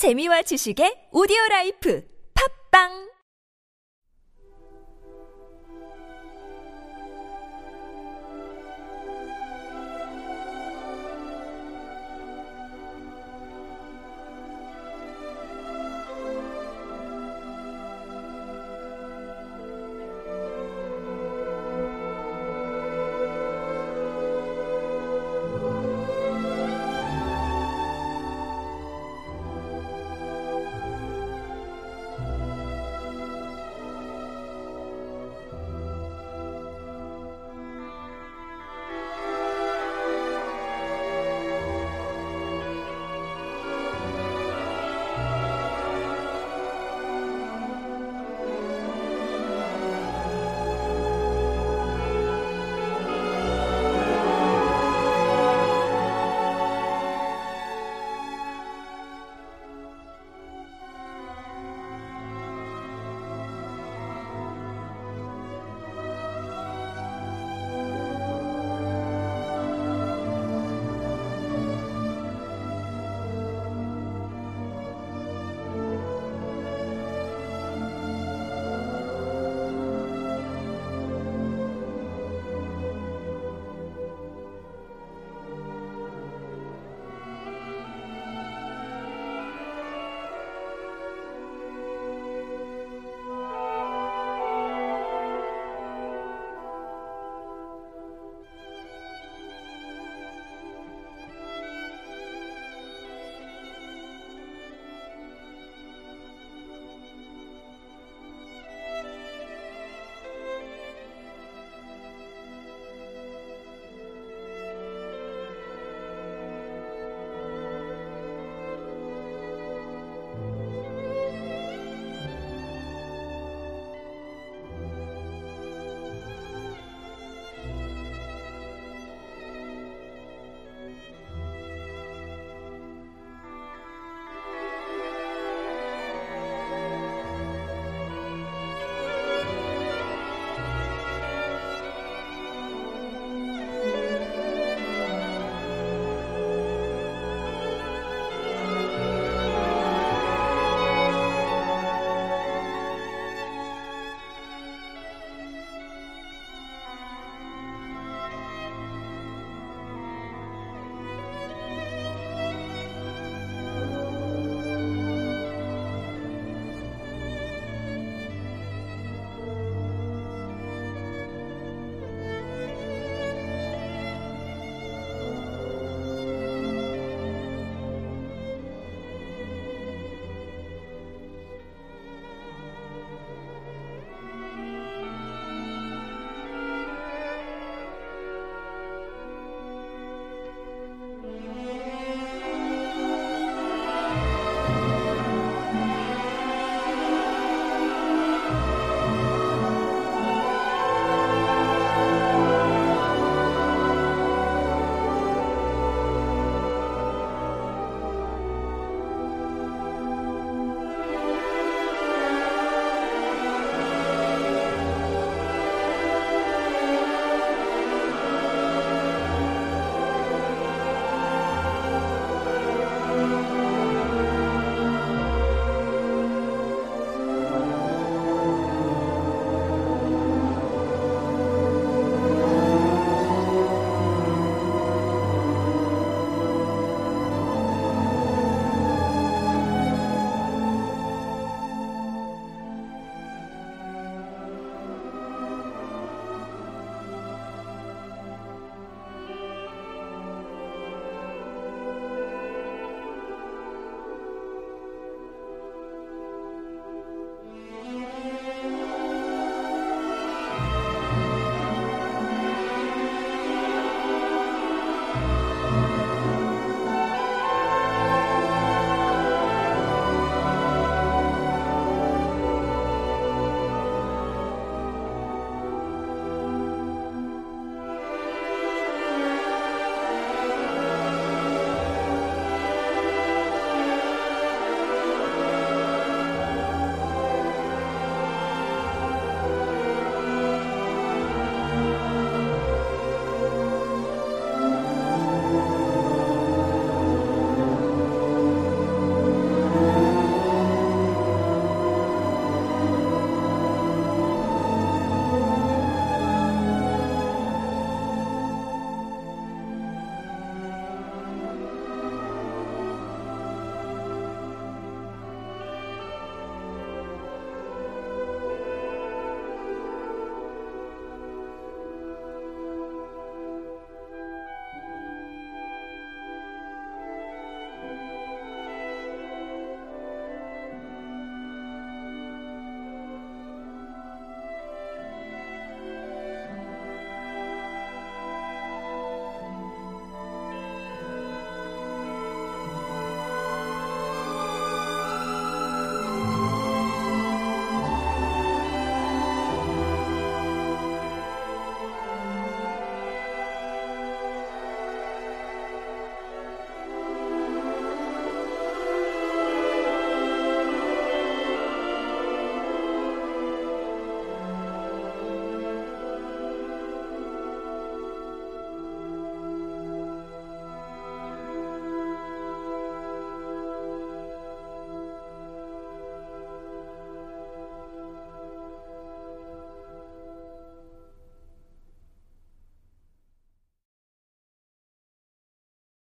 재미와 지식의 오디오 라이프. 팝빵!